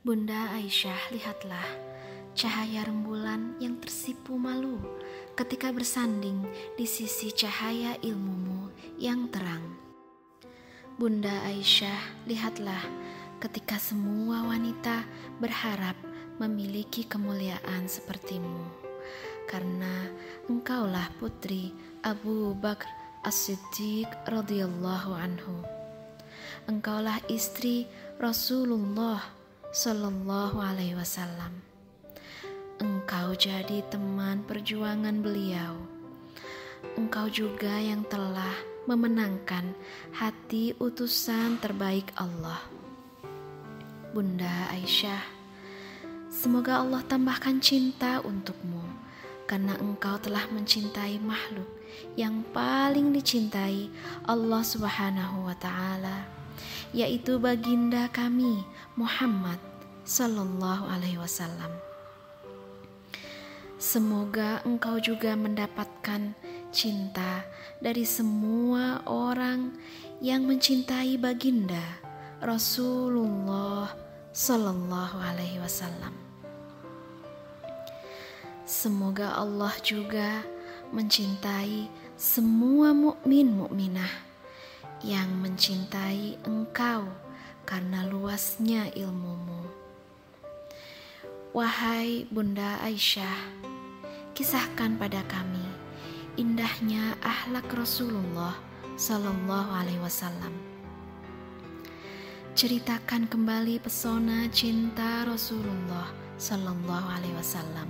Bunda Aisyah, lihatlah cahaya rembulan yang tersipu malu ketika bersanding di sisi cahaya ilmumu yang terang. Bunda Aisyah, lihatlah ketika semua wanita berharap memiliki kemuliaan sepertimu, karena engkaulah putri Abu Bakar As-Siddiq radhiyallahu anhu. Engkaulah istri Rasulullah sallallahu alaihi wasallam. Engkau jadi teman perjuangan beliau. Engkau juga yang telah memenangkan hati utusan terbaik Allah. Bunda Aisyah, semoga Allah tambahkan cinta untukmu karena engkau telah mencintai makhluk yang paling dicintai Allah Subhanahu wa taala yaitu baginda kami Muhammad sallallahu alaihi wasallam. Semoga engkau juga mendapatkan cinta dari semua orang yang mencintai baginda Rasulullah sallallahu alaihi wasallam. Semoga Allah juga mencintai semua mukmin mukminah yang mencintai engkau karena luasnya ilmumu. Wahai Bunda Aisyah, kisahkan pada kami indahnya ahlak Rasulullah Sallallahu Alaihi Wasallam. Ceritakan kembali pesona cinta Rasulullah Sallallahu Alaihi Wasallam.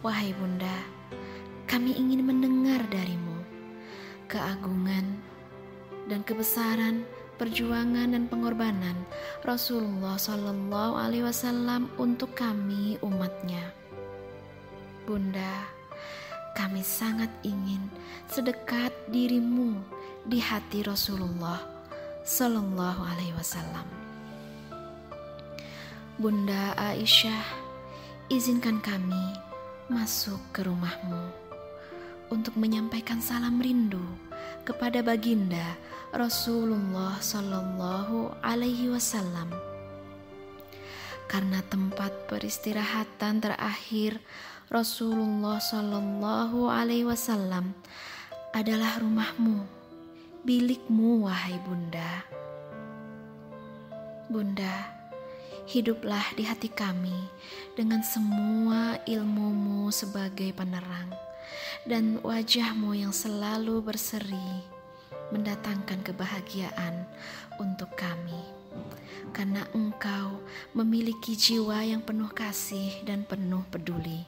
Wahai Bunda, kami ingin mendengar darimu keagungan dan kebesaran perjuangan dan pengorbanan Rasulullah Sallallahu Alaihi Wasallam untuk kami umatnya. Bunda, kami sangat ingin sedekat dirimu di hati Rasulullah Sallallahu Alaihi Wasallam. Bunda Aisyah, izinkan kami masuk ke rumahmu untuk menyampaikan salam rindu kepada baginda Rasulullah Sallallahu Alaihi Wasallam karena tempat peristirahatan terakhir Rasulullah Shallallahu Alaihi Wasallam adalah rumahmu, bilikmu, wahai bunda. Bunda, hiduplah di hati kami dengan semua ilmumu sebagai penerang dan wajahmu yang selalu berseri mendatangkan kebahagiaan untuk kami karena engkau memiliki jiwa yang penuh kasih dan penuh peduli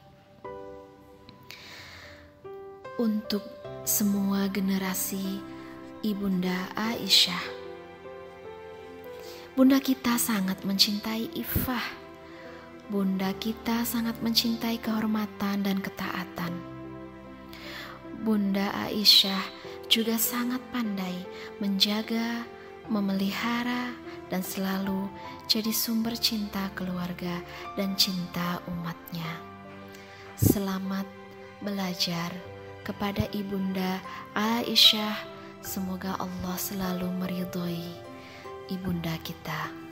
untuk semua generasi Ibunda Aisyah. Bunda kita sangat mencintai Ifah. Bunda kita sangat mencintai kehormatan dan ketaatan. Bunda Aisyah juga sangat pandai menjaga, memelihara, dan selalu jadi sumber cinta keluarga dan cinta umatnya. Selamat belajar kepada Ibunda Aisyah, semoga Allah selalu meridhoi Ibunda kita.